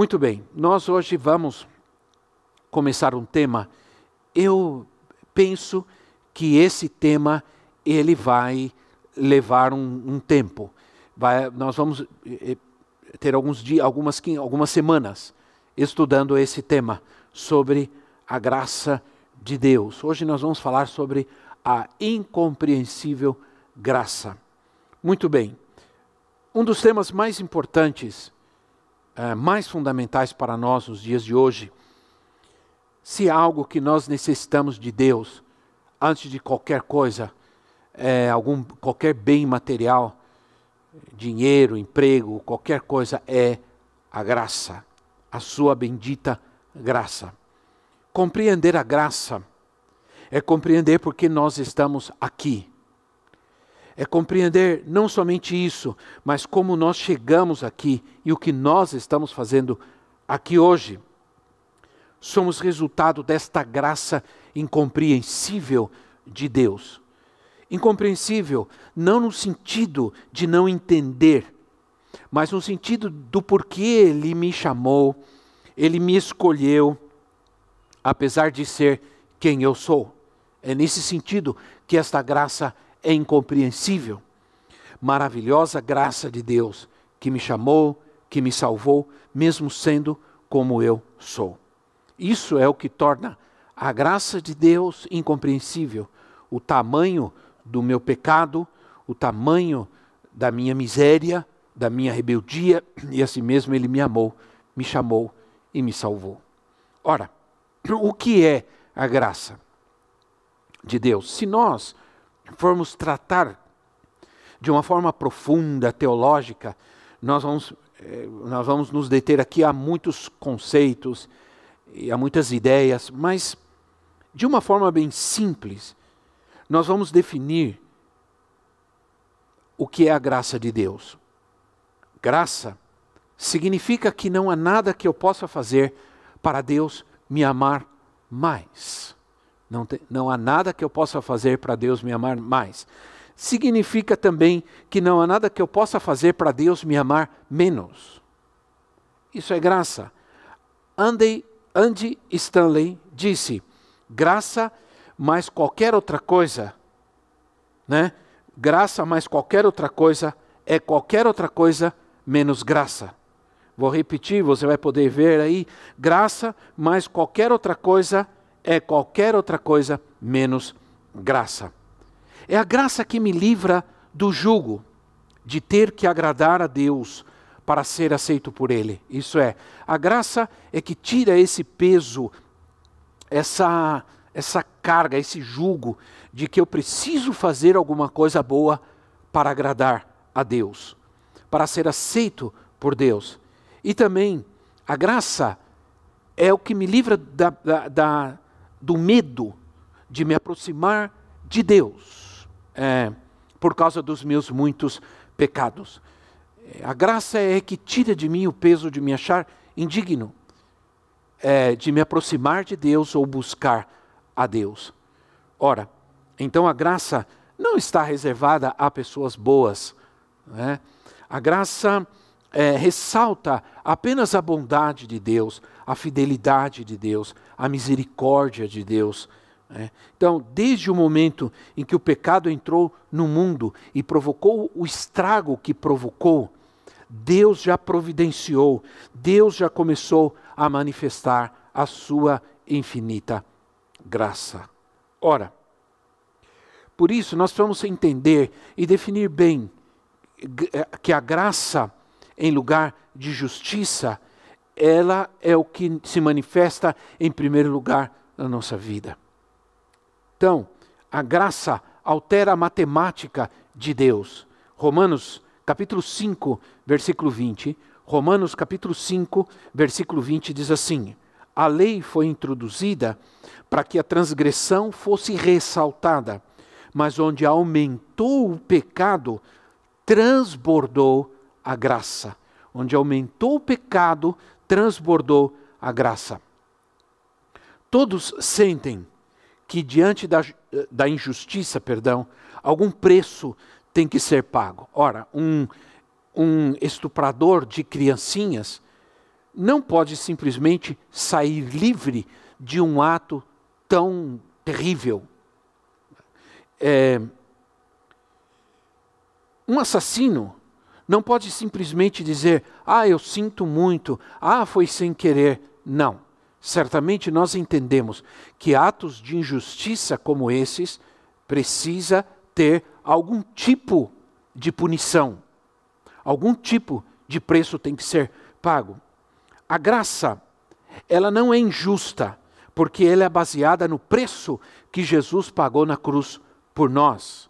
Muito bem, nós hoje vamos começar um tema. Eu penso que esse tema ele vai levar um, um tempo. Vai, nós vamos eh, ter alguns dias, algumas, algumas semanas estudando esse tema sobre a graça de Deus. Hoje nós vamos falar sobre a incompreensível graça. Muito bem. Um dos temas mais importantes é, mais fundamentais para nós nos dias de hoje. Se algo que nós necessitamos de Deus, antes de qualquer coisa, é, algum, qualquer bem material, dinheiro, emprego, qualquer coisa, é a graça, a sua bendita graça. Compreender a graça é compreender porque nós estamos aqui é compreender não somente isso, mas como nós chegamos aqui e o que nós estamos fazendo aqui hoje. Somos resultado desta graça incompreensível de Deus. Incompreensível não no sentido de não entender, mas no sentido do porquê Ele me chamou, Ele me escolheu, apesar de ser quem eu sou. É nesse sentido que esta graça é incompreensível. Maravilhosa graça de Deus que me chamou, que me salvou, mesmo sendo como eu sou. Isso é o que torna a graça de Deus incompreensível. O tamanho do meu pecado, o tamanho da minha miséria, da minha rebeldia, e assim mesmo ele me amou, me chamou e me salvou. Ora, o que é a graça de Deus? Se nós formos tratar de uma forma profunda, teológica, nós vamos, eh, nós vamos nos deter aqui a muitos conceitos e a muitas ideias, mas de uma forma bem simples, nós vamos definir o que é a graça de Deus. Graça significa que não há nada que eu possa fazer para Deus me amar mais. Não, não há nada que eu possa fazer para Deus me amar mais. Significa também que não há nada que eu possa fazer para Deus me amar menos. Isso é graça. Andy, Andy Stanley disse: graça mais qualquer outra coisa, né? Graça mais qualquer outra coisa é qualquer outra coisa menos graça. Vou repetir, você vai poder ver aí: graça mais qualquer outra coisa é qualquer outra coisa menos graça. É a graça que me livra do jugo de ter que agradar a Deus para ser aceito por Ele. Isso é, a graça é que tira esse peso, essa, essa carga, esse jugo de que eu preciso fazer alguma coisa boa para agradar a Deus, para ser aceito por Deus. E também a graça é o que me livra da, da, da do medo de me aproximar de Deus é, por causa dos meus muitos pecados. A graça é que tira de mim o peso de me achar indigno, é, de me aproximar de Deus ou buscar a Deus. Ora, então a graça não está reservada a pessoas boas. Né? A graça é, ressalta apenas a bondade de Deus, a fidelidade de Deus, a misericórdia de Deus. Né? Então, desde o momento em que o pecado entrou no mundo e provocou o estrago que provocou, Deus já providenciou, Deus já começou a manifestar a sua infinita graça. Ora, por isso nós vamos entender e definir bem eh, que a graça em lugar de justiça, ela é o que se manifesta em primeiro lugar na nossa vida. Então, a graça altera a matemática de Deus. Romanos capítulo 5, versículo 20. Romanos capítulo 5, versículo 20 diz assim: A lei foi introduzida para que a transgressão fosse ressaltada, mas onde aumentou o pecado, transbordou a graça. Onde aumentou o pecado, transbordou a graça. Todos sentem que diante da, da injustiça, perdão, algum preço tem que ser pago. Ora, um, um estuprador de criancinhas não pode simplesmente sair livre de um ato tão terrível. É, um assassino não pode simplesmente dizer, ah, eu sinto muito, ah, foi sem querer. Não. Certamente nós entendemos que atos de injustiça como esses precisa ter algum tipo de punição, algum tipo de preço tem que ser pago. A graça, ela não é injusta, porque ela é baseada no preço que Jesus pagou na cruz por nós.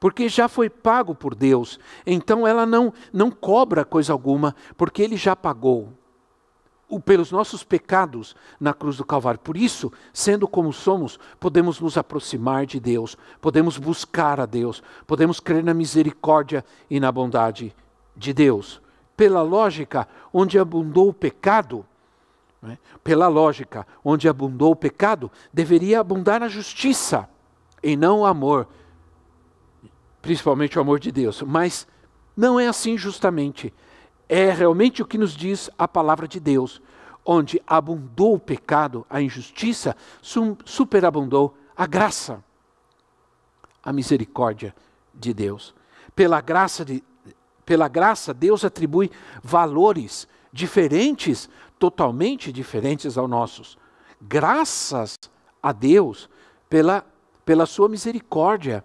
Porque já foi pago por Deus, então ela não, não cobra coisa alguma, porque ele já pagou pelos nossos pecados na cruz do Calvário. Por isso, sendo como somos, podemos nos aproximar de Deus, podemos buscar a Deus, podemos crer na misericórdia e na bondade de Deus. Pela lógica, onde abundou o pecado, né? pela lógica, onde abundou o pecado, deveria abundar a justiça e não o amor, principalmente o amor de Deus. Mas não é assim justamente é realmente o que nos diz a palavra de Deus, onde abundou o pecado, a injustiça, superabundou a graça, a misericórdia de Deus. Pela graça, de, pela graça, Deus atribui valores diferentes, totalmente diferentes aos nossos. Graças a Deus pela, pela sua misericórdia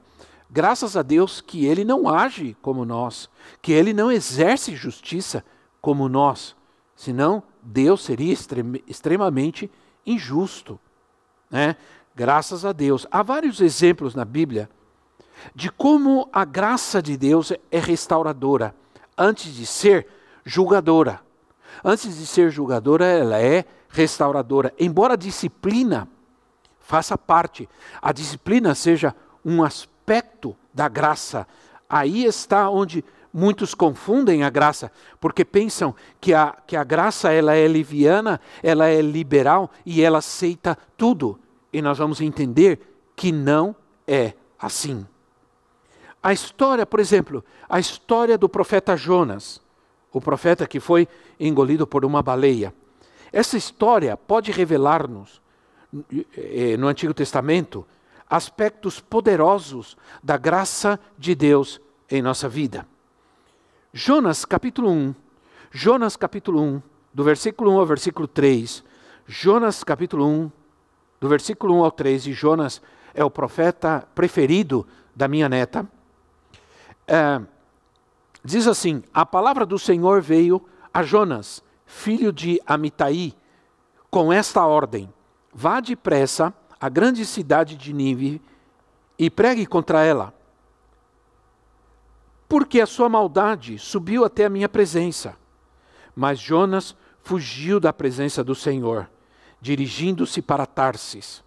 Graças a Deus que ele não age como nós, que ele não exerce justiça como nós, senão Deus seria extrem, extremamente injusto. Né? Graças a Deus. Há vários exemplos na Bíblia de como a graça de Deus é restauradora, antes de ser julgadora. Antes de ser julgadora, ela é restauradora. Embora a disciplina faça parte, a disciplina seja um aspecto aspecto da graça. Aí está onde muitos confundem a graça, porque pensam que a, que a graça ela é liviana, ela é liberal e ela aceita tudo. E nós vamos entender que não é assim. A história, por exemplo, a história do profeta Jonas, o profeta que foi engolido por uma baleia. Essa história pode revelar-nos, eh, no Antigo Testamento, aspectos poderosos da graça de Deus em nossa vida. Jonas capítulo 1, Jonas capítulo 1, do versículo 1 ao versículo 3, Jonas capítulo 1, do versículo 1 ao 3, e Jonas é o profeta preferido da minha neta, é, diz assim: A palavra do Senhor veio a Jonas, filho de Amitai, com esta ordem: Vá depressa a grande cidade de Nínive e pregue contra ela, porque a sua maldade subiu até a minha presença. Mas Jonas fugiu da presença do Senhor, dirigindo-se para Tarsis.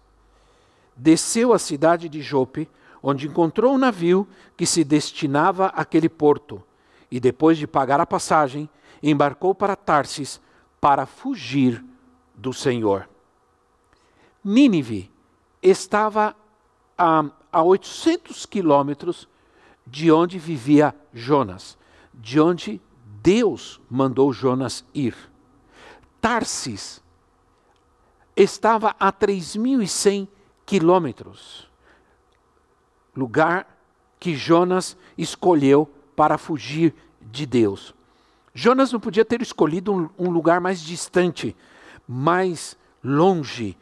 Desceu à cidade de Jope, onde encontrou um navio que se destinava àquele porto, e depois de pagar a passagem, embarcou para Tarsis para fugir do Senhor. Nínive estava a, a 800 quilômetros de onde vivia Jonas, de onde Deus mandou Jonas ir. Tarsis estava a 3.100 quilômetros, lugar que Jonas escolheu para fugir de Deus. Jonas não podia ter escolhido um, um lugar mais distante, mais longe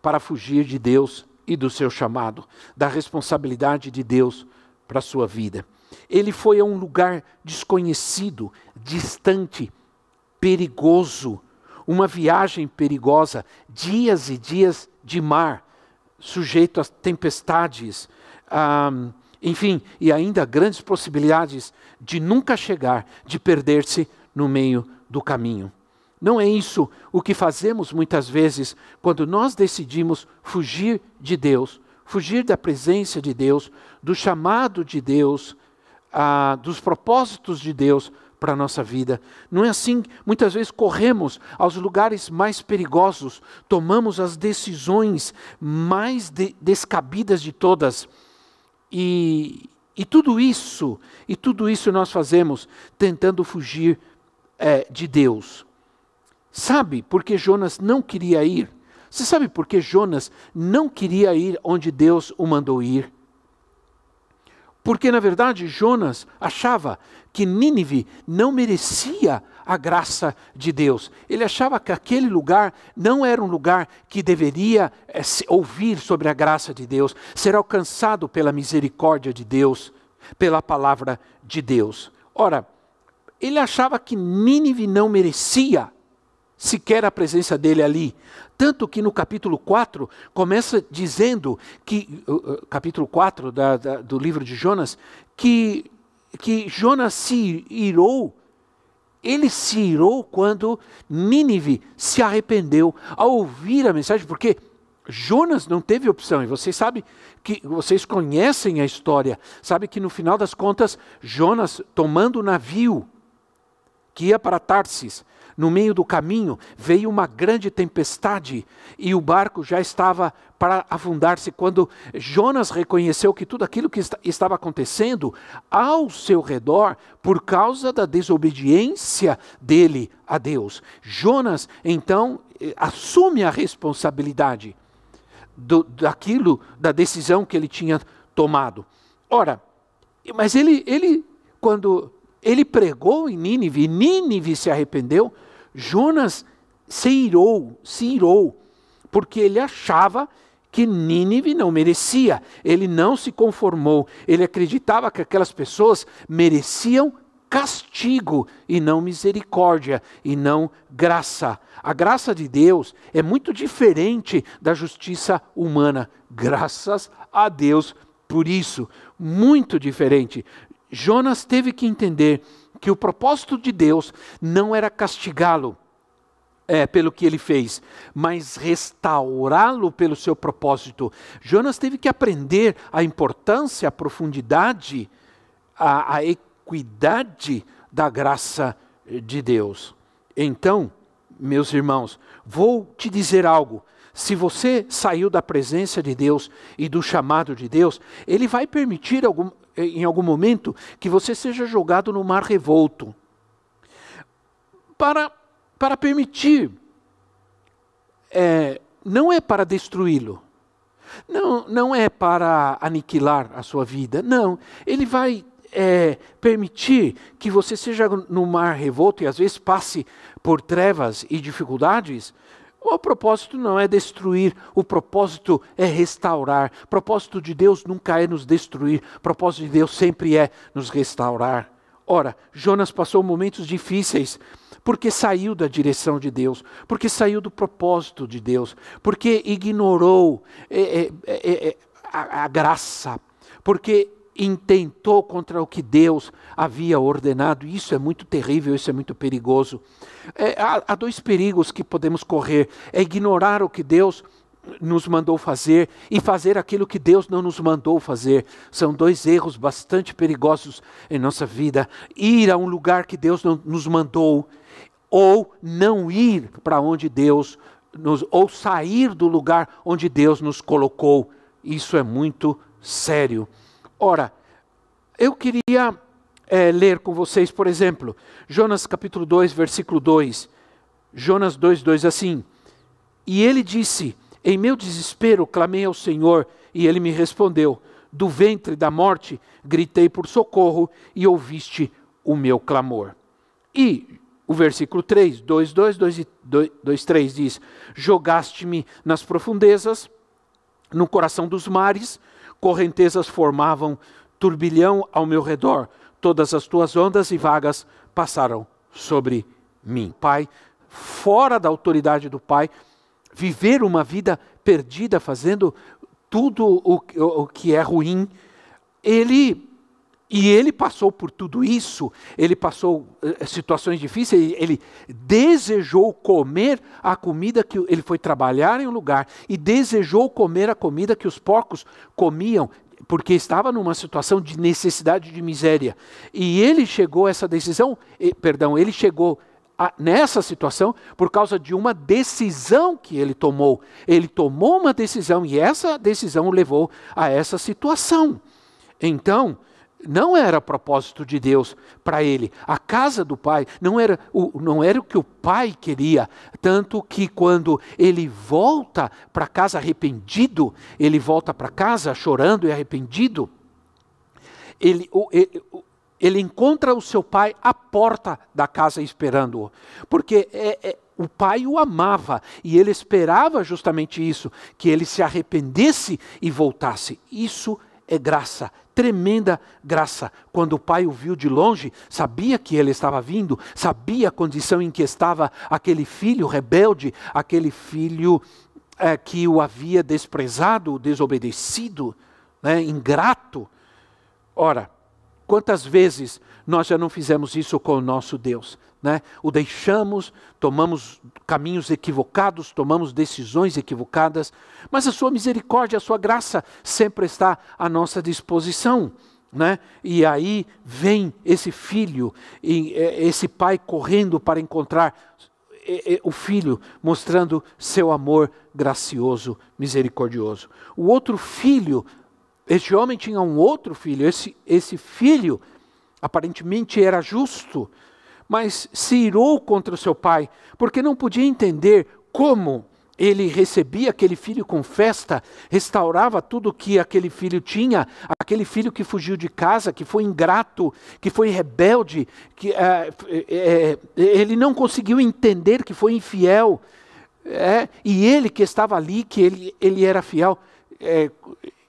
para fugir de Deus e do seu chamado, da responsabilidade de Deus para a sua vida. Ele foi a um lugar desconhecido, distante, perigoso, uma viagem perigosa, dias e dias de mar, sujeito a tempestades, enfim, e ainda grandes possibilidades de nunca chegar, de perder-se no meio do caminho. Não é isso o que fazemos muitas vezes quando nós decidimos fugir de Deus, fugir da presença de Deus, do chamado de Deus, ah, dos propósitos de Deus para a nossa vida. Não é assim? Muitas vezes corremos aos lugares mais perigosos, tomamos as decisões mais de, descabidas de todas. E, e tudo isso, e tudo isso nós fazemos tentando fugir é, de Deus. Sabe por que Jonas não queria ir? Você sabe por que Jonas não queria ir onde Deus o mandou ir? Porque, na verdade, Jonas achava que Nínive não merecia a graça de Deus. Ele achava que aquele lugar não era um lugar que deveria é, ouvir sobre a graça de Deus, ser alcançado pela misericórdia de Deus, pela palavra de Deus. Ora, ele achava que Nínive não merecia sequer a presença dele ali. Tanto que no capítulo 4 começa dizendo que, uh, capítulo 4 da, da, do livro de Jonas, que, que Jonas se irou. Ele se irou quando Nínive se arrependeu ao ouvir a mensagem, porque Jonas não teve opção, e vocês sabem que vocês conhecem a história, sabe que no final das contas, Jonas tomando o navio que ia para Tarsis, no meio do caminho veio uma grande tempestade e o barco já estava para afundar-se. Quando Jonas reconheceu que tudo aquilo que estava acontecendo ao seu redor, por causa da desobediência dele a Deus, Jonas então eh, assume a responsabilidade do, daquilo, da decisão que ele tinha tomado. Ora, mas ele, ele quando ele pregou em Nínive, e Nínive se arrependeu, Jonas se irou, se irou, porque ele achava que Nínive não merecia, ele não se conformou, ele acreditava que aquelas pessoas mereciam castigo e não misericórdia e não graça. A graça de Deus é muito diferente da justiça humana. Graças a Deus por isso, muito diferente. Jonas teve que entender que o propósito de Deus não era castigá-lo é, pelo que ele fez, mas restaurá-lo pelo seu propósito. Jonas teve que aprender a importância, a profundidade, a, a equidade da graça de Deus. Então, meus irmãos, vou te dizer algo. Se você saiu da presença de Deus e do chamado de Deus, Ele vai permitir algum, em algum momento que você seja jogado no mar revolto. Para, para permitir, é, não é para destruí-lo, não, não é para aniquilar a sua vida, não. Ele vai é, permitir que você seja no mar revolto e às vezes passe por trevas e dificuldades o propósito não é destruir, o propósito é restaurar. O propósito de Deus nunca é nos destruir, o propósito de Deus sempre é nos restaurar. Ora, Jonas passou momentos difíceis porque saiu da direção de Deus, porque saiu do propósito de Deus, porque ignorou é, é, é, é a, a graça, porque intentou contra o que Deus havia ordenado. Isso é muito terrível, isso é muito perigoso. É, há, há dois perigos que podemos correr: é ignorar o que Deus nos mandou fazer e fazer aquilo que Deus não nos mandou fazer. São dois erros bastante perigosos em nossa vida. Ir a um lugar que Deus não nos mandou, ou não ir para onde Deus nos, ou sair do lugar onde Deus nos colocou. Isso é muito sério. Ora, eu queria é, ler com vocês, por exemplo, Jonas capítulo 2, versículo 2. Jonas 2, 2 assim. E ele disse: Em meu desespero clamei ao Senhor, e ele me respondeu: Do ventre da morte gritei por socorro, e ouviste o meu clamor. E o versículo 3, 2, 2, 2, 2 3 diz: Jogaste-me nas profundezas, no coração dos mares, correntezas formavam turbilhão ao meu redor, todas as tuas ondas e vagas passaram sobre mim. Pai, fora da autoridade do Pai, viver uma vida perdida, fazendo tudo o, o que é ruim, ele E ele passou por tudo isso, ele passou uh, situações difíceis, ele desejou comer a comida que ele foi trabalhar em um lugar e desejou comer a comida que os porcos comiam, porque estava numa situação de necessidade de miséria. E ele chegou a essa decisão, perdão, ele chegou a, nessa situação por causa de uma decisão que ele tomou. Ele tomou uma decisão e essa decisão o levou a essa situação. Então, não era propósito de Deus para ele. A casa do pai não era, o, não era o que o pai queria. Tanto que quando ele volta para casa arrependido, ele volta para casa chorando e arrependido, ele, ele, ele encontra o seu pai à porta da casa esperando-o. Porque é, é, o pai o amava e ele esperava justamente isso, que ele se arrependesse e voltasse. Isso é graça, tremenda graça. Quando o pai o viu de longe, sabia que ele estava vindo, sabia a condição em que estava aquele filho rebelde, aquele filho é, que o havia desprezado, desobedecido, né, ingrato. Ora, quantas vezes nós já não fizemos isso com o nosso Deus? Né? O deixamos, tomamos caminhos equivocados, tomamos decisões equivocadas, mas a sua misericórdia, a sua graça sempre está à nossa disposição. Né? E aí vem esse filho, e, esse pai correndo para encontrar o filho, mostrando seu amor gracioso, misericordioso. O outro filho, este homem tinha um outro filho, esse, esse filho aparentemente era justo, mas se irou contra o seu pai, porque não podia entender como ele recebia aquele filho com festa, restaurava tudo que aquele filho tinha, aquele filho que fugiu de casa, que foi ingrato, que foi rebelde, que é, é, ele não conseguiu entender que foi infiel, é, e ele que estava ali, que ele, ele era fiel, é,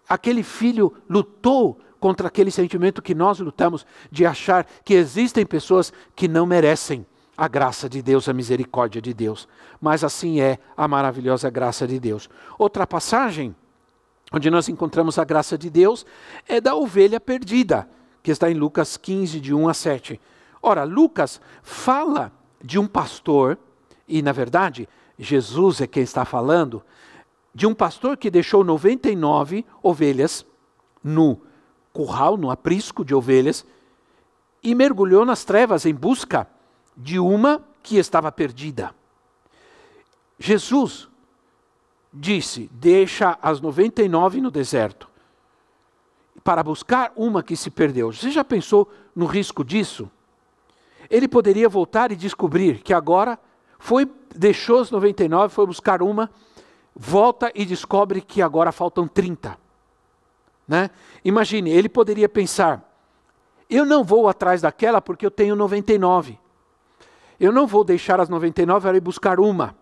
aquele filho lutou contra aquele sentimento que nós lutamos de achar que existem pessoas que não merecem a graça de Deus, a misericórdia de Deus. Mas assim é a maravilhosa graça de Deus. Outra passagem onde nós encontramos a graça de Deus é da ovelha perdida, que está em Lucas 15, de 1 a 7. Ora, Lucas fala de um pastor, e na verdade, Jesus é quem está falando, de um pastor que deixou 99 ovelhas no curral, no aprisco de ovelhas, e mergulhou nas trevas em busca de uma que estava perdida. Jesus disse: Deixa as 99 no deserto para buscar uma que se perdeu. Você já pensou no risco disso? Ele poderia voltar e descobrir que agora foi deixou as 99, foi buscar uma, volta e descobre que agora faltam 30. Né? Imagine, ele poderia pensar: eu não vou atrás daquela porque eu tenho 99. Eu não vou deixar as 99 para ir buscar uma,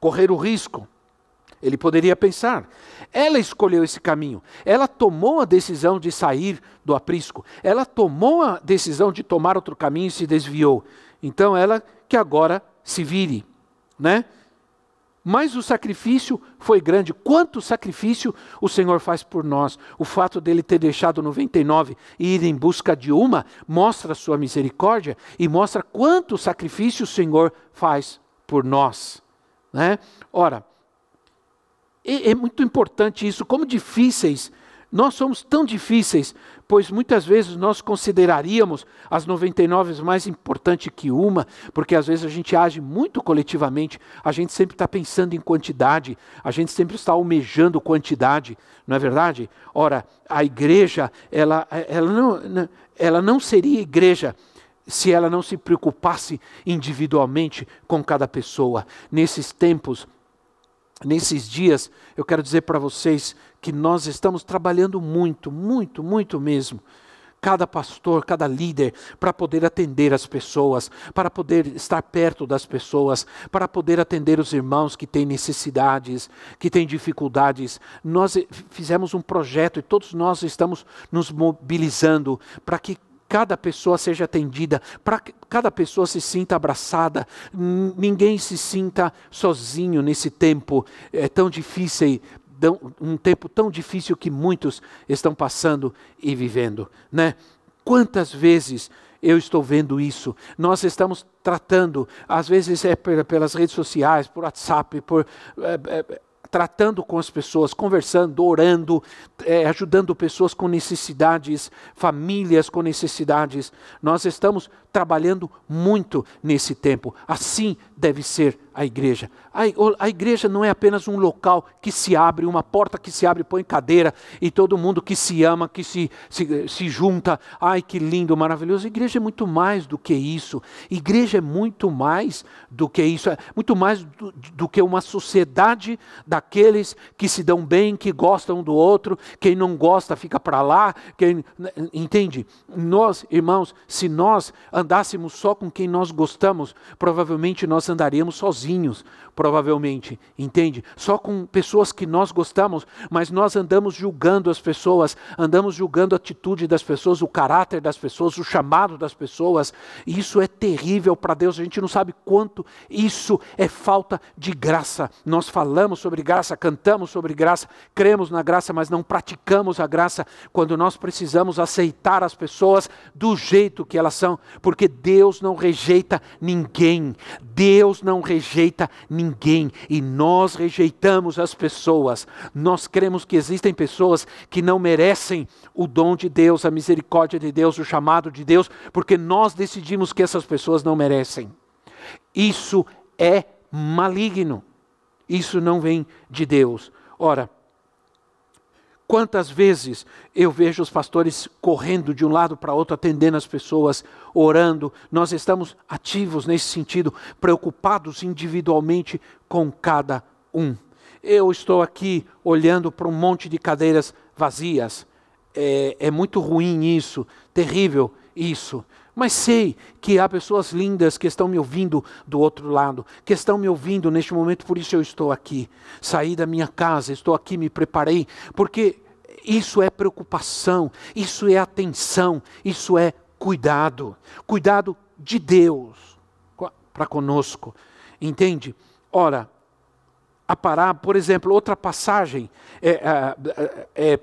correr o risco. Ele poderia pensar. Ela escolheu esse caminho. Ela tomou a decisão de sair do aprisco. Ela tomou a decisão de tomar outro caminho e se desviou. Então ela que agora se vire, né? Mas o sacrifício foi grande. Quanto sacrifício o Senhor faz por nós? O fato dele ter deixado 99 e ir em busca de uma mostra a sua misericórdia e mostra quanto sacrifício o Senhor faz por nós. Né? Ora, é, é muito importante isso, como difíceis nós somos tão difíceis, pois muitas vezes nós consideraríamos as 99 mais importante que uma, porque às vezes a gente age muito coletivamente, a gente sempre está pensando em quantidade, a gente sempre está almejando quantidade, não é verdade? Ora, a igreja, ela, ela, não, ela não seria igreja se ela não se preocupasse individualmente com cada pessoa. Nesses tempos, nesses dias, eu quero dizer para vocês que nós estamos trabalhando muito, muito, muito mesmo. Cada pastor, cada líder, para poder atender as pessoas, para poder estar perto das pessoas, para poder atender os irmãos que têm necessidades, que têm dificuldades. Nós fizemos um projeto e todos nós estamos nos mobilizando para que cada pessoa seja atendida, para que cada pessoa se sinta abraçada, ninguém se sinta sozinho nesse tempo é, tão difícil, um tempo tão difícil que muitos estão passando e vivendo, né? Quantas vezes eu estou vendo isso? Nós estamos tratando, às vezes é pelas redes sociais, por WhatsApp, por. É, é, tratando com as pessoas, conversando, orando, é, ajudando pessoas com necessidades, famílias com necessidades. Nós estamos trabalhando muito nesse tempo. Assim deve ser a igreja. A, a, igreja não é apenas um local que se abre, uma porta que se abre, põe cadeira e todo mundo que se ama, que se, se, se junta. Ai, que lindo, maravilhoso. A igreja é muito mais do que isso. Igreja é muito mais do que isso. É muito mais do, do que uma sociedade daqueles que se dão bem, que gostam do outro. Quem não gosta fica para lá. Quem, entende? Nós, irmãos, se nós andássemos só com quem nós gostamos, provavelmente nós andaríamos sozinhos, provavelmente, entende? Só com pessoas que nós gostamos, mas nós andamos julgando as pessoas, andamos julgando a atitude das pessoas, o caráter das pessoas, o chamado das pessoas. Isso é terrível para Deus, a gente não sabe quanto isso é falta de graça. Nós falamos sobre graça, cantamos sobre graça, cremos na graça, mas não praticamos a graça quando nós precisamos aceitar as pessoas do jeito que elas são, porque Deus não rejeita ninguém. Deus não rejeita ninguém e nós rejeitamos as pessoas. Nós cremos que existem pessoas que não merecem o dom de Deus, a misericórdia de Deus, o chamado de Deus, porque nós decidimos que essas pessoas não merecem. Isso é maligno. Isso não vem de Deus. Ora, Quantas vezes eu vejo os pastores correndo de um lado para outro, atendendo as pessoas, orando. Nós estamos ativos nesse sentido, preocupados individualmente com cada um. Eu estou aqui olhando para um monte de cadeiras vazias. É, é muito ruim isso, terrível isso. Mas sei que há pessoas lindas que estão me ouvindo do outro lado, que estão me ouvindo neste momento, por isso eu estou aqui. Saí da minha casa, estou aqui, me preparei, porque isso é preocupação, isso é atenção, isso é cuidado. Cuidado de Deus para conosco. Entende? Ora, a parábola, por exemplo, outra passagem é, é, é,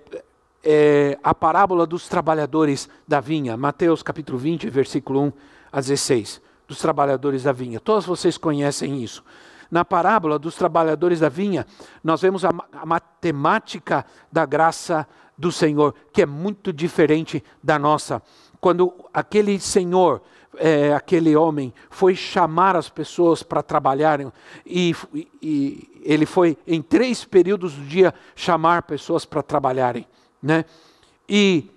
é, a parábola dos trabalhadores da vinha, Mateus capítulo 20, versículo 1 a 16, dos trabalhadores da vinha. Todos vocês conhecem isso. Na parábola dos trabalhadores da vinha, nós vemos a, a matemática da graça do Senhor, que é muito diferente da nossa. Quando aquele Senhor, é, aquele homem, foi chamar as pessoas para trabalharem, e, e, ele foi em três períodos do dia chamar pessoas para trabalharem. Né? E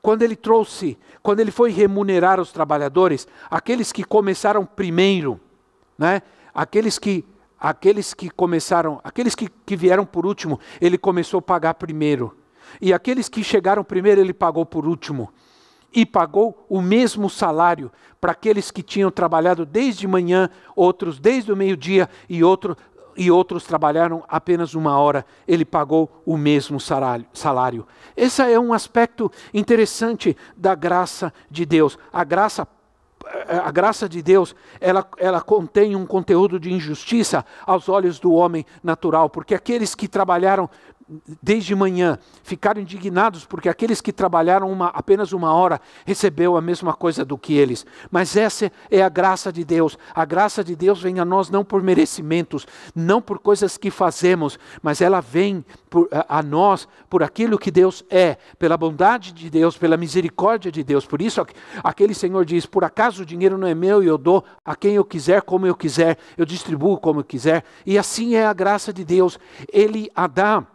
quando ele trouxe, quando ele foi remunerar os trabalhadores, aqueles que começaram primeiro, né? aqueles que aqueles que começaram, aqueles que, que vieram por último, ele começou a pagar primeiro. E aqueles que chegaram primeiro, ele pagou por último. E pagou o mesmo salário para aqueles que tinham trabalhado desde manhã, outros desde o meio-dia e, outro, e outros trabalharam apenas uma hora. Ele pagou o mesmo salário. Esse é um aspecto interessante da graça de Deus. A graça a graça de Deus, ela, ela contém um conteúdo de injustiça aos olhos do homem natural, porque aqueles que trabalharam desde manhã ficaram indignados porque aqueles que trabalharam uma, apenas uma hora recebeu a mesma coisa do que eles. Mas essa é a graça de Deus. A graça de Deus vem a nós não por merecimentos, não por coisas que fazemos, mas ela vem por, a, a nós por aquilo que Deus é, pela bondade de Deus, pela misericórdia de Deus. Por isso aquele Senhor diz: por acaso o dinheiro não é meu e eu dou a quem eu quiser, como eu quiser, eu distribuo como eu quiser. E assim é a graça de Deus. Ele a dá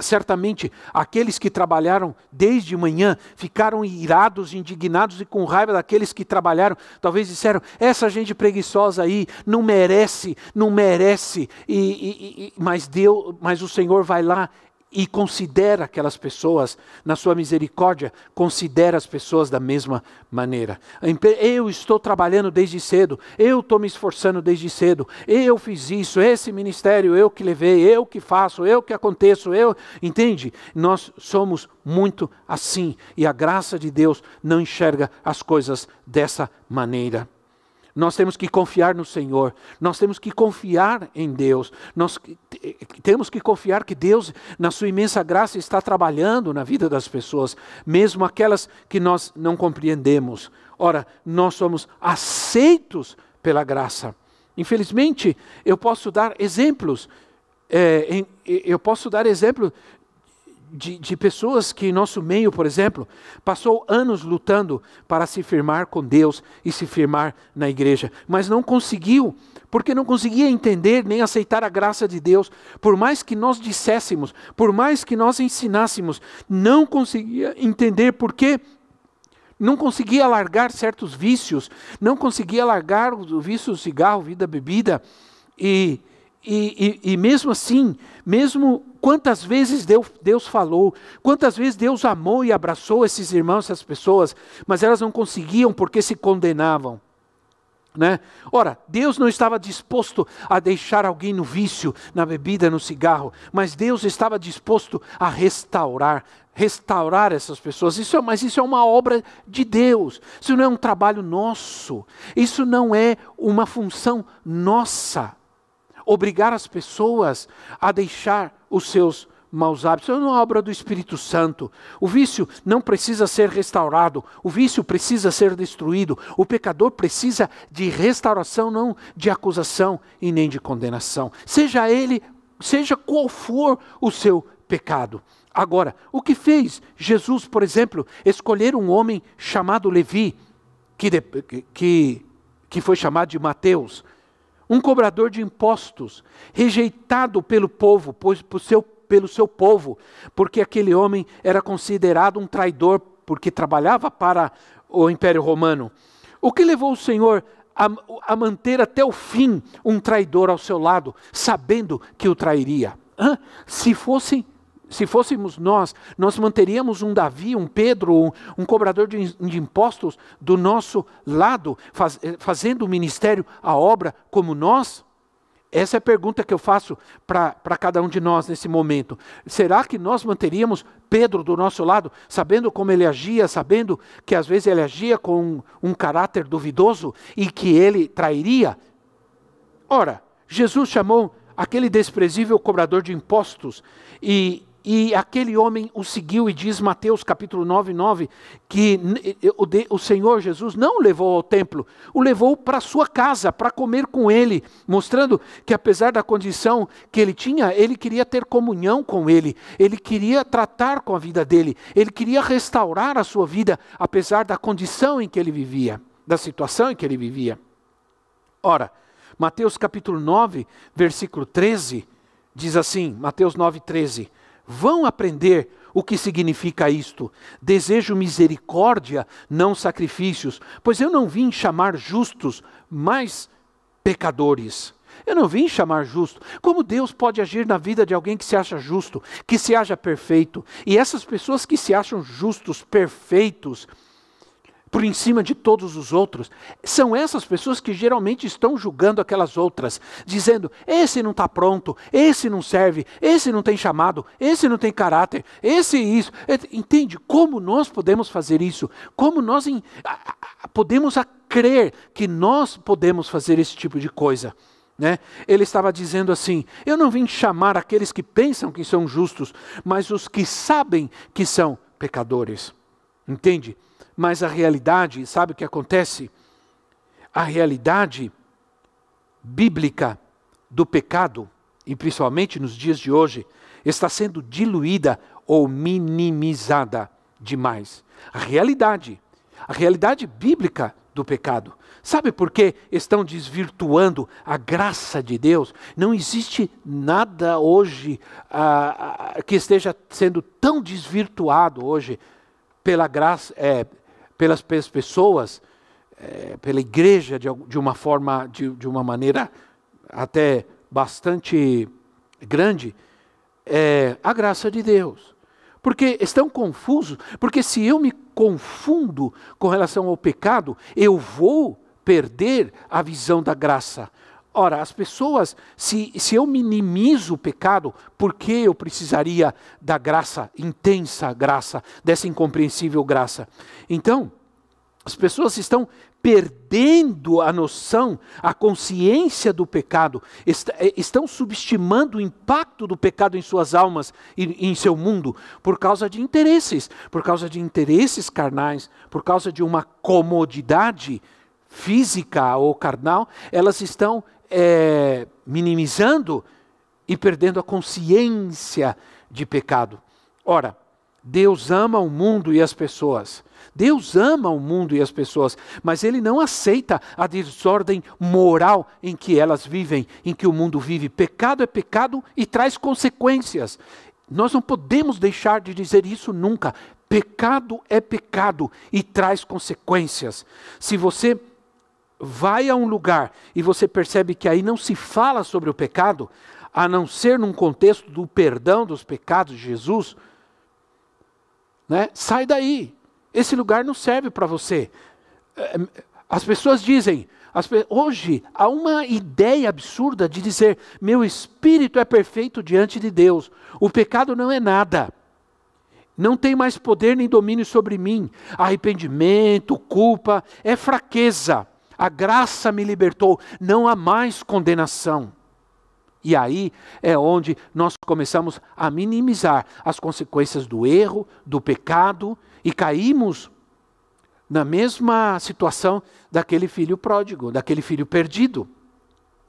certamente aqueles que trabalharam desde manhã ficaram irados, indignados e com raiva daqueles que trabalharam. Talvez disseram: essa gente preguiçosa aí não merece, não merece. E, e, e, mas Deus, mas o Senhor vai lá e considera aquelas pessoas, na sua misericórdia, considera as pessoas da mesma maneira. Eu estou trabalhando desde cedo, eu estou me esforçando desde cedo, eu fiz isso, esse ministério eu que levei, eu que faço, eu que aconteço, eu. Entende? Nós somos muito assim e a graça de Deus não enxerga as coisas dessa maneira. Nós temos que confiar no Senhor, nós temos que confiar em Deus, nós temos que confiar que Deus, na sua imensa graça, está trabalhando na vida das pessoas, mesmo aquelas que nós não compreendemos. Ora, nós somos aceitos pela graça. Infelizmente, eu posso dar exemplos, é, em, eu posso dar exemplo de, de, pessoas que em nosso meio, por exemplo, passou anos lutando para se firmar com Deus e se firmar na igreja, mas não conseguiu, porque não conseguia entender nem aceitar a graça de Deus. Por mais que nós disséssemos, por mais que nós ensinássemos, não conseguia entender porque não conseguia largar certos vícios, não conseguia largar o vício do cigarro, vida bebida, e, e, e, e mesmo assim, mesmo quantas vezes Deus, falou, quantas vezes Deus amou e abraçou esses irmãos, essas pessoas, mas elas não conseguiam porque se condenavam. Né? Ora, Deus não estava disposto a deixar alguém no vício, na bebida, no cigarro, mas Deus estava disposto a restaurar, restaurar essas pessoas. Isso é, mas isso é uma obra de Deus. Isso não é um trabalho nosso. Isso não é uma função nossa obrigar as pessoas a deixar os seus maus hábitos. É uma obra do Espírito Santo. O vício não precisa ser restaurado, o vício precisa ser destruído. O pecador precisa de restauração, não de acusação e nem de condenação. Seja ele, seja qual for o seu pecado. Agora, o que fez Jesus, por exemplo, escolher um homem chamado Levi, que, que, que foi chamado de Mateus, um cobrador de impostos, rejeitado pelo povo, pois, por seu, pelo seu povo, porque aquele homem era considerado um traidor, porque trabalhava para o Império Romano. O que levou o Senhor a, a manter até o fim um traidor ao seu lado, sabendo que o trairia? Hã? Se fossem se fôssemos nós, nós manteríamos um Davi, um Pedro, um, um cobrador de, de, impostos do nosso lado, faz, eh, fazendo o ministério, a obra como nós? Essa é a pergunta que eu faço para cada um de nós nesse momento. Será que nós manteríamos Pedro do nosso lado, sabendo como ele agia, sabendo que às vezes ele agia com um, um caráter duvidoso e que ele trairia? Ora, Jesus chamou aquele desprezível cobrador de impostos e e aquele homem o seguiu e diz Mateus capítulo 9, 9, que o, Senhor Jesus não o levou ao templo, o levou para sua casa, para comer com ele, mostrando que apesar da condição que ele tinha, ele queria ter comunhão com ele, ele queria tratar com a vida dele, ele queria restaurar a sua vida, apesar da condição em que ele vivia, da situação em que ele vivia. Ora, Mateus capítulo 9, versículo 13, diz assim, Mateus 9, 13, vão aprender o que significa isto. Desejo misericórdia, não sacrifícios, pois eu não vim chamar justos, mas pecadores. Eu não vim chamar justo. Como Deus pode agir na vida de alguém que se acha justo, que se acha perfeito? E essas pessoas que se acham justos, perfeitos, por em cima de todos os outros, são essas pessoas que geralmente estão julgando aquelas outras, dizendo: esse não está pronto, esse não serve, esse não tem chamado, esse não tem caráter, esse isso. Entende? Como nós podemos fazer isso? Como nós em, a, a, podemos crer que nós podemos fazer esse tipo de coisa? Né? Ele estava dizendo assim: Eu não vim chamar aqueles que pensam que são justos, mas os que sabem que são pecadores. Entende? Mas a realidade, sabe o que acontece? A realidade bíblica do pecado, e principalmente nos dias de hoje, está sendo diluída ou minimizada demais. A realidade, a realidade bíblica do pecado. Sabe por que estão desvirtuando a graça de Deus? Não existe nada hoje ah, ah que esteja sendo tão desvirtuado hoje pela graça, é, pelas pessoas, é, pela igreja de, de uma forma, de, de, uma maneira até bastante grande, é a graça de Deus. Porque estão confusos, porque se eu me confundo com relação ao pecado, eu vou perder a visão da graça. Ora, as pessoas, se, se eu minimizo o pecado, por que eu precisaria da graça, intensa graça, dessa incompreensível graça? Então, As pessoas estão perdendo a noção, a consciência do pecado, est eh, estão subestimando o impacto do pecado em suas almas e em seu mundo por causa de interesses, por causa de interesses carnais, por causa de uma comodidade física ou carnal, elas estão é, minimizando e perdendo a consciência de pecado. Ora, Deus ama o mundo e as pessoas. Deus ama o mundo e as pessoas, mas Ele não aceita a desordem moral em que elas vivem, em que o mundo vive. Pecado é pecado e traz consequências. Nós não podemos deixar de dizer isso nunca. Pecado é pecado e traz consequências. Se você vai a um lugar e você percebe que aí não se fala sobre o pecado, a não ser num contexto do perdão dos pecados de Jesus, né? sai daí. Esse lugar não serve para você. É, as pessoas dizem, as, hoje há uma ideia absurda de dizer: meu espírito é perfeito diante de Deus, o pecado não é nada. Não tem mais poder nem domínio sobre mim. Arrependimento, culpa, é fraqueza. A graça me libertou, não há mais condenação. E aí é onde nós começamos a minimizar as consequências do erro, do pecado e caímos na mesma situação daquele filho pródigo, daquele filho perdido.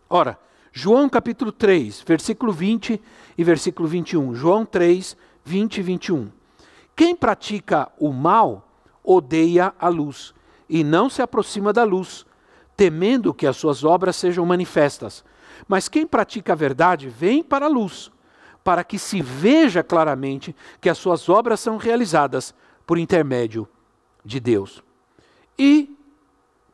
Ora, João capítulo 3, versículo 20 e versículo 21. João 3, 20 e 21. Quem pratica o mal odeia a luz e não se aproxima da luz, temendo que as suas obras sejam manifestas. Mas quem pratica a verdade vem para a luz, para que se veja claramente que as suas obras são realizadas por intermédio de Deus. E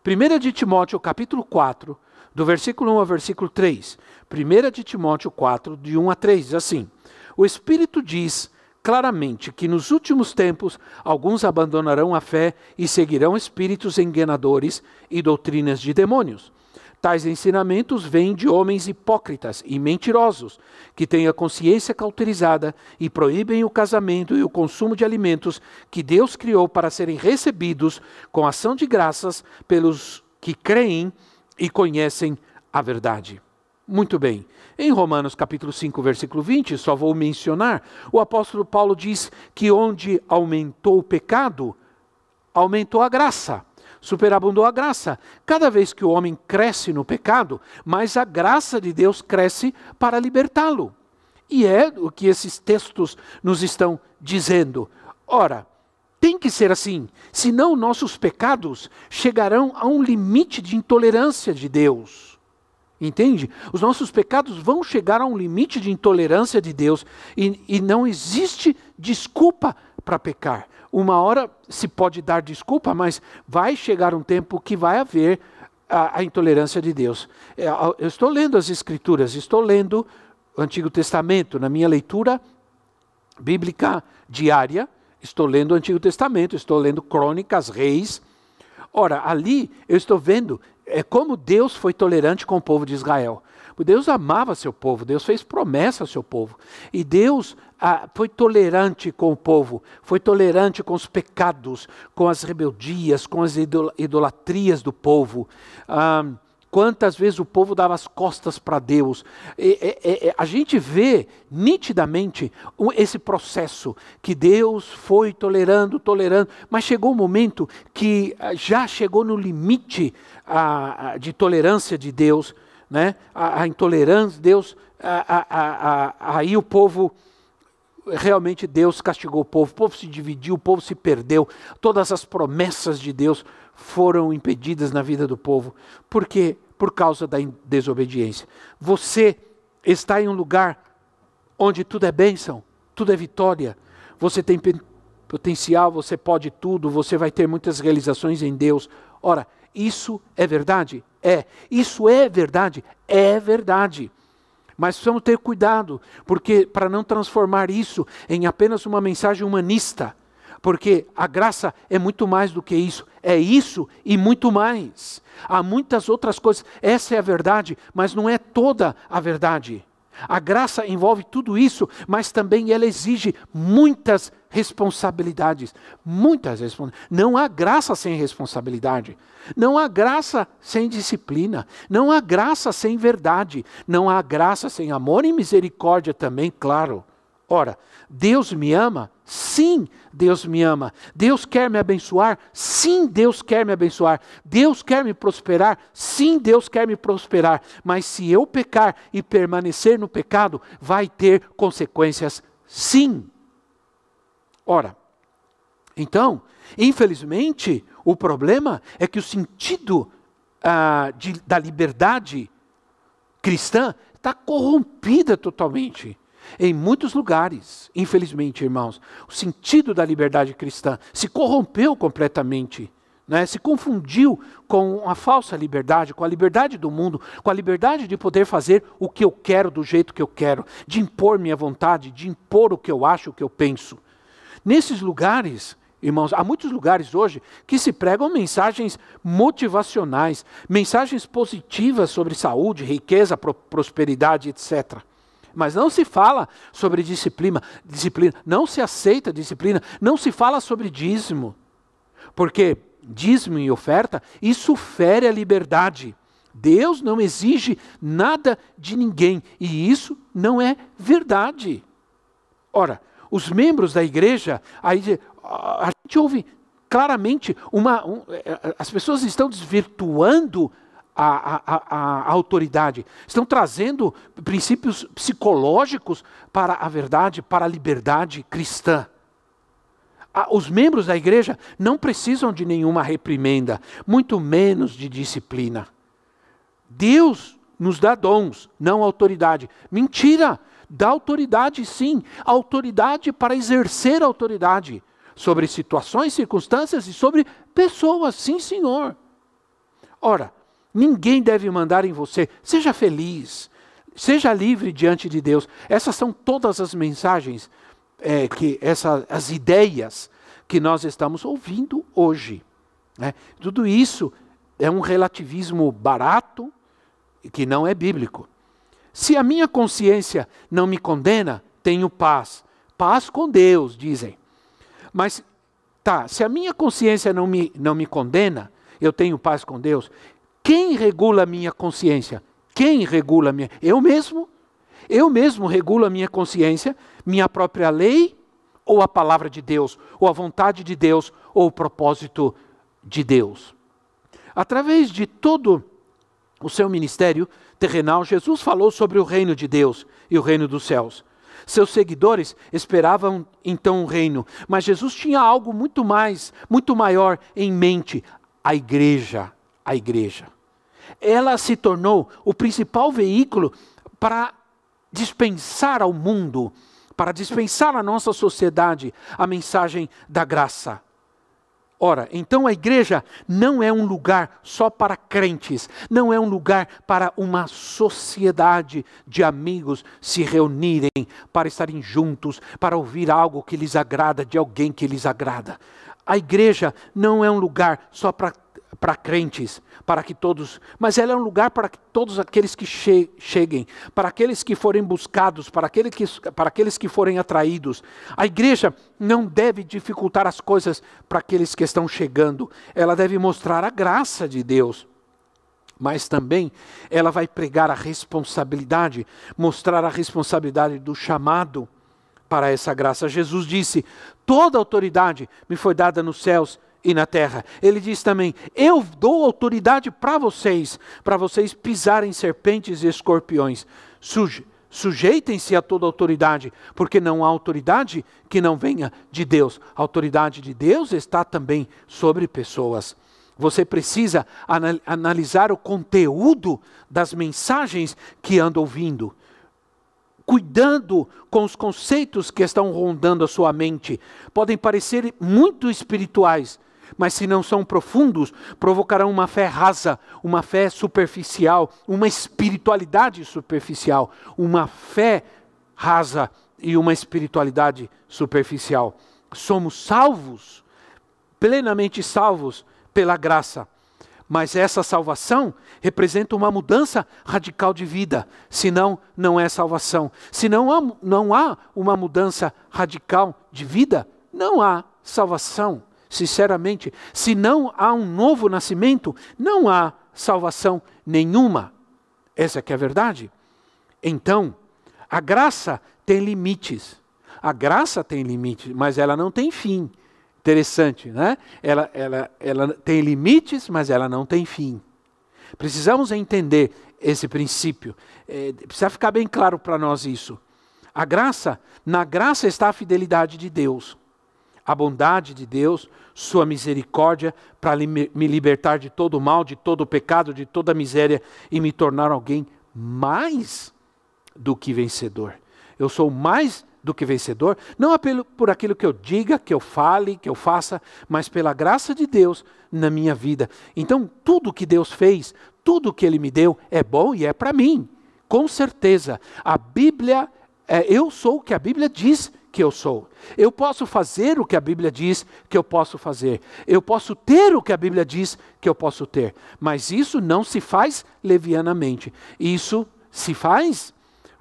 1 de Timóteo, capítulo 4, do versículo 1 ao versículo 3. 1 de Timóteo 4, de 1 a 3, diz assim: O Espírito diz claramente que nos últimos tempos alguns abandonarão a fé e seguirão espíritos enganadores e doutrinas de demônios Tais ensinamentos vêm de homens hipócritas e mentirosos, que têm a consciência cauterizada e proíbem o casamento e o consumo de alimentos que Deus criou para serem recebidos com ação de graças pelos que creem e conhecem a verdade. Muito bem. Em Romanos capítulo 5, versículo 20, só vou mencionar, o apóstolo Paulo diz que onde aumentou o pecado, aumentou a graça superabundou a graça. Cada vez que o homem cresce no pecado, mais a graça de Deus cresce para libertá-lo. E é o que esses textos nos estão dizendo. Ora, tem que ser assim, senão nossos pecados chegarão a um limite de intolerância de Deus. Entende? Os nossos pecados vão chegar a um limite de intolerância de Deus e, e não existe desculpa para pecar uma hora se pode dar desculpa, mas vai chegar um tempo que vai haver a, a intolerância de Deus. É, eu estou lendo as Escrituras, estou lendo o Antigo Testamento, na minha leitura bíblica diária, estou lendo o Antigo Testamento, estou lendo Crônicas, Reis. Ora, ali eu estou vendo é como Deus foi tolerante com o povo de Israel. Deus amava seu povo, Deus fez promessa ao seu povo. E Deus ah, foi tolerante com o povo, foi tolerante com os pecados, com as rebeldias, com as idolatrias do povo. Ah, quantas vezes o povo dava as costas para Deus. A gente vê nitidamente esse processo que Deus foi tolerando, tolerando, mas chegou um momento que ah, já chegou no limite ah, de tolerância de Deus né? a, a intolerância, Deus, a, a, aí o povo, realmente Deus castigou o povo, o povo se dividiu, o povo se perdeu, todas as promessas de Deus foram impedidas na vida do povo, porque por causa da desobediência. Você está em um lugar onde tudo é bênção, tudo é vitória, você tem potencial, você pode tudo, você vai ter muitas realizações em Deus. Ora, isso é verdade? É. Isso é verdade? É verdade. Mas precisamos ter cuidado, porque para não transformar isso em apenas uma mensagem humanista, porque a graça é muito mais do que isso, é isso e muito mais. Há muitas outras coisas. Essa é a verdade, mas não é toda a verdade. A graça envolve tudo isso, mas também ela exige muitas responsabilidades. Muitas responsabilidades. Não há graça sem responsabilidade. Não há graça sem disciplina. Não há graça sem verdade. Não há graça sem amor e misericórdia também, claro. Ora, Deus me ama? Sim, Deus me ama. Deus quer me abençoar? Sim, Deus quer me abençoar. Deus quer me prosperar? Sim, Deus quer me prosperar. Mas se eu pecar e permanecer no pecado, vai ter consequências? Sim. Ora, então, infelizmente, o problema é que o sentido ah, de, da liberdade cristã está corrompida totalmente. Em muitos lugares, infelizmente, irmãos, o sentido da liberdade cristã se corrompeu completamente. Né, se confundiu com a falsa liberdade, com a liberdade do mundo, com a liberdade de poder fazer o que eu quero do jeito que eu quero, de impor minha vontade, de impor o que eu acho, o que eu penso. Nesses lugares, irmãos, há muitos lugares hoje que se pregam mensagens motivacionais, mensagens positivas sobre saúde, riqueza, prosperidade, etc. Mas não se fala sobre disciplina, disciplina, não se aceita disciplina, não se fala sobre dízimo. Porque dízimo e oferta, isso fere a liberdade. Deus não exige nada de ninguém, e isso não é verdade. Ora, os membros da igreja, aí a gente ouve claramente uma, um, é, é, as pessoas estão desvirtuando a, a, a, autoridade, estão trazendo princípios psicológicos para a verdade, para a liberdade cristã. Os membros da igreja não precisam de nenhuma reprimenda, muito menos de disciplina. Deus nos dá dons, não autoridade. Mentira! Dá autoridade, sim, autoridade para exercer autoridade sobre situações, circunstâncias e sobre pessoas, sim, senhor. Ora, Ninguém deve mandar em você. Seja feliz. Seja livre diante de Deus. Essas são todas as mensagens, é, que essa, as ideias que nós estamos ouvindo hoje. Né? Tudo isso é um relativismo barato que não é bíblico. Se a minha consciência não me condena, tenho paz. Paz com Deus, dizem. Mas, tá, se a minha consciência não me, não me condena, eu tenho paz com Deus. Quem regula a minha consciência? Quem regula a minha? Eu mesmo? Eu mesmo regulo a minha consciência, minha própria lei, ou a palavra de Deus, ou a vontade de Deus, ou o propósito de Deus. Através de todo o seu ministério terrenal, Jesus falou sobre o reino de Deus e o reino dos céus. Seus seguidores esperavam então um reino, mas Jesus tinha algo muito mais, muito maior em mente: a igreja, a igreja ela se tornou o principal veículo para dispensar ao mundo, para dispensar à nossa sociedade a mensagem da graça. Ora, então a igreja não é um lugar só para crentes, não é um lugar para uma sociedade de amigos se reunirem para estarem juntos, para ouvir algo que lhes agrada de alguém que lhes agrada. A igreja não é um lugar só para para crentes, para que todos, mas ela é um lugar para que todos aqueles que che cheguem, para aqueles que forem buscados, para, aquele que, para aqueles que forem atraídos. A igreja não deve dificultar as coisas para aqueles que estão chegando, ela deve mostrar a graça de Deus. Mas também ela vai pregar a responsabilidade, mostrar a responsabilidade do chamado para essa graça. Jesus disse: Toda autoridade me foi dada nos céus e na terra. Ele diz também: Eu dou autoridade para vocês, para vocês pisarem serpentes e escorpiões. Suje, sujeitem-se a toda autoridade, porque não há autoridade que não venha de Deus. A autoridade de Deus está também sobre pessoas. Você precisa analisar o conteúdo das mensagens que anda ouvindo cuidando com os conceitos que estão rondando a sua mente. Podem parecer muito espirituais, mas se não são profundos, provocarão uma fé rasa, uma fé superficial, uma espiritualidade superficial, uma fé rasa e uma espiritualidade superficial. Somos salvos, plenamente salvos pela graça. Mas essa salvação representa uma mudança radical de vida, senão não é salvação. Se não há, não há uma mudança radical de vida, não há salvação. Sinceramente, se não há um novo nascimento, não há salvação nenhuma. Essa que é a verdade. Então, a graça tem limites. A graça tem limites, mas ela não tem fim. Interessante, né? Ela, ela, ela tem limites, mas ela não tem fim. Precisamos entender esse princípio. É, precisa ficar bem claro para nós isso. A graça, na graça está a fidelidade de Deus, a bondade de Deus, sua misericórdia para me libertar de todo o mal, de todo o pecado, de toda a miséria e me tornar alguém mais do que vencedor. Eu sou mais do que vencedor, não por aquilo que eu diga, que eu fale, que eu faça, mas pela graça de Deus na minha vida. Então, tudo que Deus fez, tudo que Ele me deu é bom e é para mim. Com certeza. A Bíblia, é, eu sou o que a Bíblia diz que eu sou. Eu posso fazer o que a Bíblia diz que eu posso fazer. Eu posso ter o que a Bíblia diz que eu posso ter. Mas isso não se faz levianamente. Isso se faz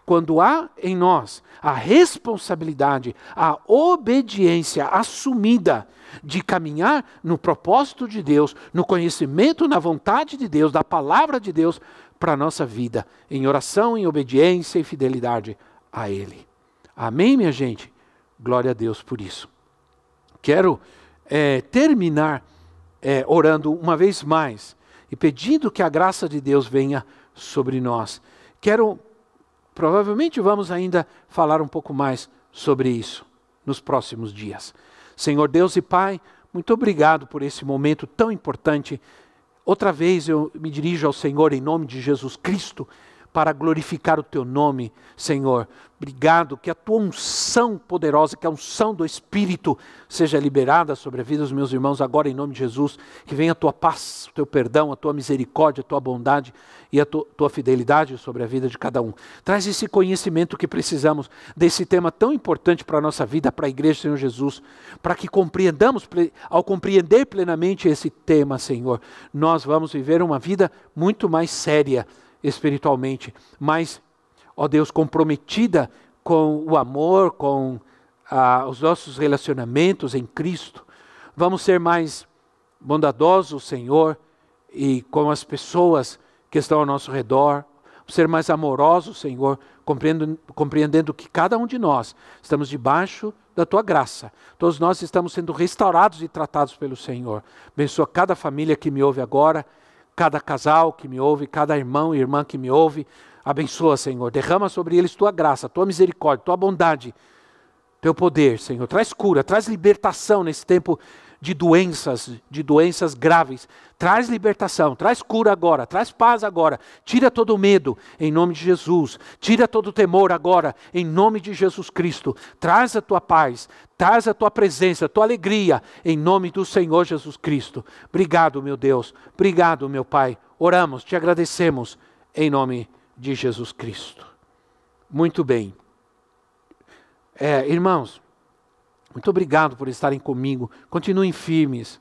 quando há em nós a responsabilidade, a obediência assumida de caminhar no propósito de Deus, no conhecimento, na vontade de Deus, da palavra de Deus para a nossa vida, em oração, em obediência e fidelidade a Ele. Amém, minha gente? Glória a Deus por isso. Quero é, terminar é, orando uma vez mais e pedindo que a graça de Deus venha sobre nós. Quero Provavelmente vamos ainda falar um pouco mais sobre isso nos próximos dias. Senhor Deus e Pai, muito obrigado por esse momento tão importante. Outra vez eu me dirijo ao Senhor em nome de Jesus Cristo para glorificar o teu nome, Senhor. Obrigado que a tua unção poderosa, que a unção do Espírito seja liberada sobre a vida dos meus irmãos agora em nome de Jesus, que venha a tua paz, o teu perdão, a tua misericórdia, a tua bondade e a tua, tua fidelidade sobre a vida de cada um. Traz esse conhecimento que precisamos desse tema tão importante para a nossa vida, para a igreja, Senhor Jesus, para que compreendamos, ao compreender plenamente esse tema, Senhor, nós vamos viver uma vida muito mais séria espiritualmente, mais, ó Deus, comprometida com o amor, com ah, os nossos relacionamentos em Cristo. Vamos ser mais bondadosos, Senhor, e com as pessoas que estão ao nosso redor, ser mais amorosos, Senhor, compreendendo, compreendendo que cada um de nós estamos debaixo da tua graça. Todos nós estamos sendo restaurados e tratados pelo Senhor. Abençoa cada família que me ouve agora cada casal que me ouve, cada irmão e irmã que me ouve. Abençoa, Senhor. Derrama sobre eles tua graça, tua misericórdia, tua bondade, teu poder, Senhor. Traz cura, traz libertação nesse tempo de doenças, de doenças graves. Traz libertação, traz cura agora, traz paz agora. Tira todo o medo em nome de Jesus. Tira todo o temor agora em nome de Jesus Cristo. Traz a tua paz, traz a tua presença, a tua alegria em nome do Senhor Jesus Cristo. Obrigado, meu Deus. Obrigado, meu Pai. Oramos, te agradecemos em nome de Jesus Cristo. Muito bem. É, irmãos, muito obrigado por estarem comigo. Continuem firmes,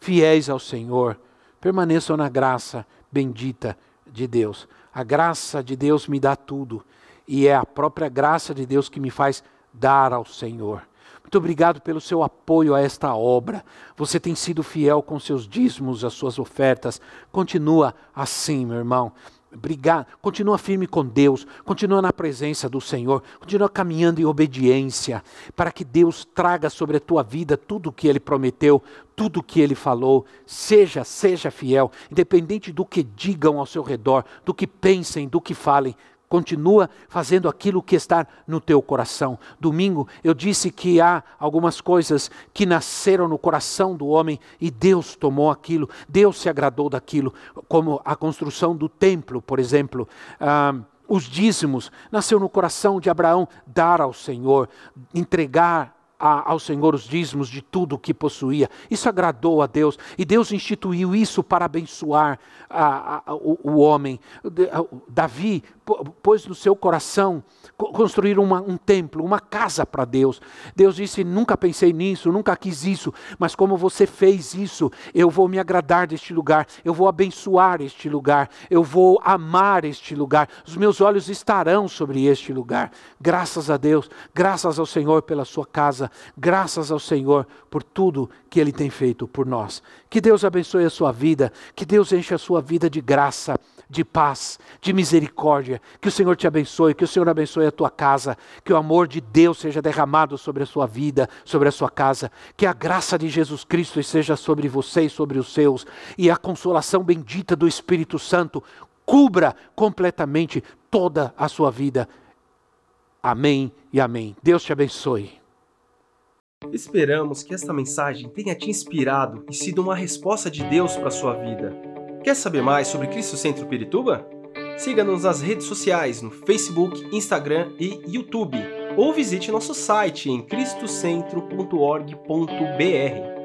fiéis ao Senhor. Permaneçam na graça bendita de Deus. A graça de Deus me dá tudo. E é a própria graça de Deus que me faz dar ao Senhor. Muito obrigado pelo seu apoio a esta obra. Você tem sido fiel com seus dízimos, as suas ofertas. Continua assim, meu irmão brigar, continua firme com Deus, continua na presença do Senhor, continua caminhando em obediência, para que Deus traga sobre a tua vida tudo o que Ele prometeu, tudo o que Ele falou. Seja, seja fiel, independente do que digam ao seu redor, do que pensem, do que falem. Continua fazendo aquilo que está no teu coração. Domingo eu disse que há algumas coisas que nasceram no coração do homem e Deus tomou aquilo, Deus se agradou daquilo, como a construção do templo, por exemplo. Ah, os dízimos, nasceu no coração de Abraão dar ao Senhor, entregar a, ao Senhor os dízimos de tudo o que possuía. Isso agradou a Deus e Deus instituiu isso para abençoar a, a, o, o, homem. Davi pôs no seu coração construir uma, um templo, uma casa para Deus. Deus disse: Nunca pensei nisso, nunca quis isso, mas como você fez isso, eu vou me agradar deste lugar, eu vou abençoar este lugar, eu vou amar este lugar, os meus olhos estarão sobre este lugar. Graças a Deus, graças ao Senhor pela sua casa, graças ao Senhor por tudo que Ele tem feito por nós. Que Deus abençoe a sua vida, que Deus enche a sua vida de graça de paz, de misericórdia. Que o Senhor te abençoe, que o Senhor abençoe a tua casa, que o amor de Deus seja derramado sobre a sua vida, sobre a sua casa, que a graça de Jesus Cristo esteja sobre você e sobre os seus, e a consolação bendita do Espírito Santo cubra completamente toda a sua vida. Amém e amém. Deus te abençoe. Esperamos que esta mensagem tenha te inspirado e sido uma resposta de Deus para a sua vida. Quer saber mais sobre Cristo Centro Pirituba? Siga-nos nas redes sociais no Facebook, Instagram e YouTube, ou visite nosso site em cristocentro.org.br.